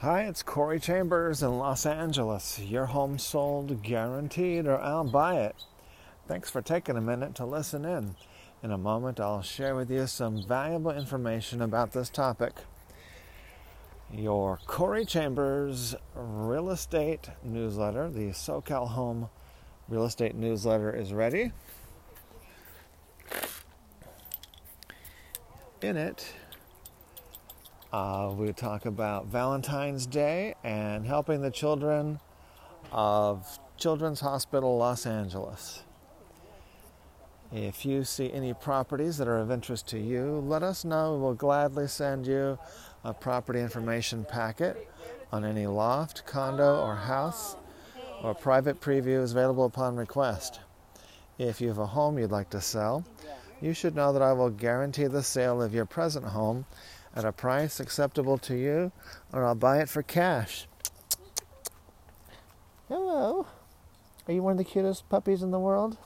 Hi, it's Corey Chambers in Los Angeles. Your home sold guaranteed, or I'll buy it. Thanks for taking a minute to listen in. In a moment, I'll share with you some valuable information about this topic. Your Corey Chambers real estate newsletter, the SoCal Home real estate newsletter, is ready. In it, uh, we talk about Valentine's Day and helping the children of Children's Hospital Los Angeles. If you see any properties that are of interest to you, let us know. We'll gladly send you a property information packet on any loft, condo, or house, or private preview is available upon request. If you have a home you'd like to sell, you should know that I will guarantee the sale of your present home at a price acceptable to you, or I'll buy it for cash. Hello. Are you one of the cutest puppies in the world?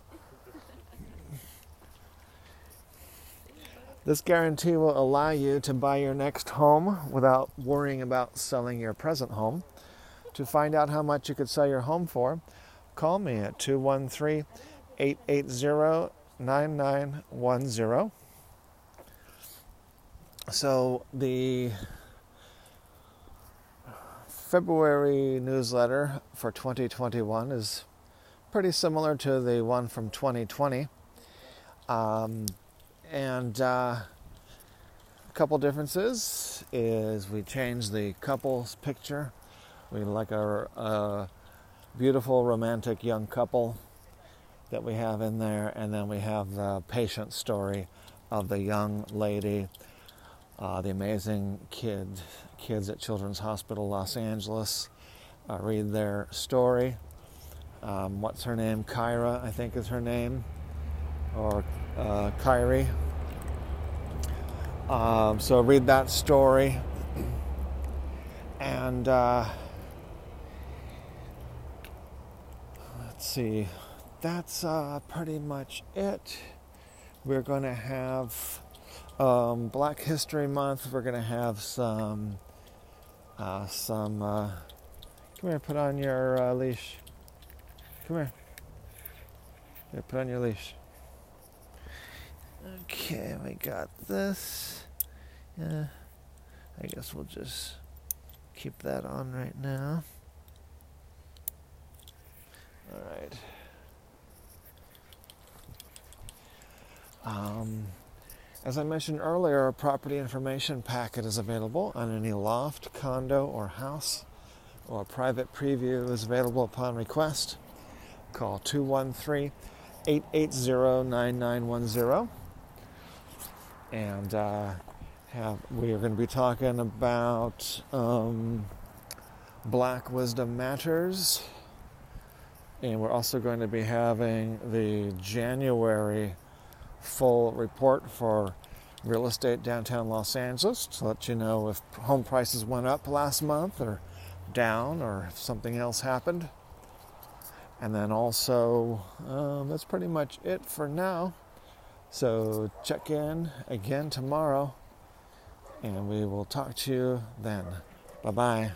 This guarantee will allow you to buy your next home without worrying about selling your present home. To find out how much you could sell your home for, call me at 213 880 9910. So the February newsletter for 2021 is pretty similar to the one from 2020. Um, and uh, a couple differences is we changed the couple's picture. We like a beautiful romantic young couple that we have in there, and then we have the patient story of the young lady uh, the amazing kids, kids at Children's Hospital Los Angeles. Uh, read their story. Um, what's her name? Kyra, I think is her name, or uh, Kyrie. Um, so read that story, and uh, let's see. That's uh, pretty much it. We're going to have um, Black History Month, we're going to have some, uh, some, uh, come here, put on your uh, leash. Come here. Here, put on your leash. Okay, we got this. Yeah, I guess we'll just keep that on right now. All right. Um, as I mentioned earlier, a property information packet is available on any loft, condo, or house, or a private preview is available upon request. Call 213 880 9910. And uh, have, we are going to be talking about um, Black Wisdom Matters. And we're also going to be having the January full report for real estate downtown Los Angeles to let you know if home prices went up last month or down or if something else happened. And then also, um, that's pretty much it for now. So check in again tomorrow and we will talk to you then. Bye bye.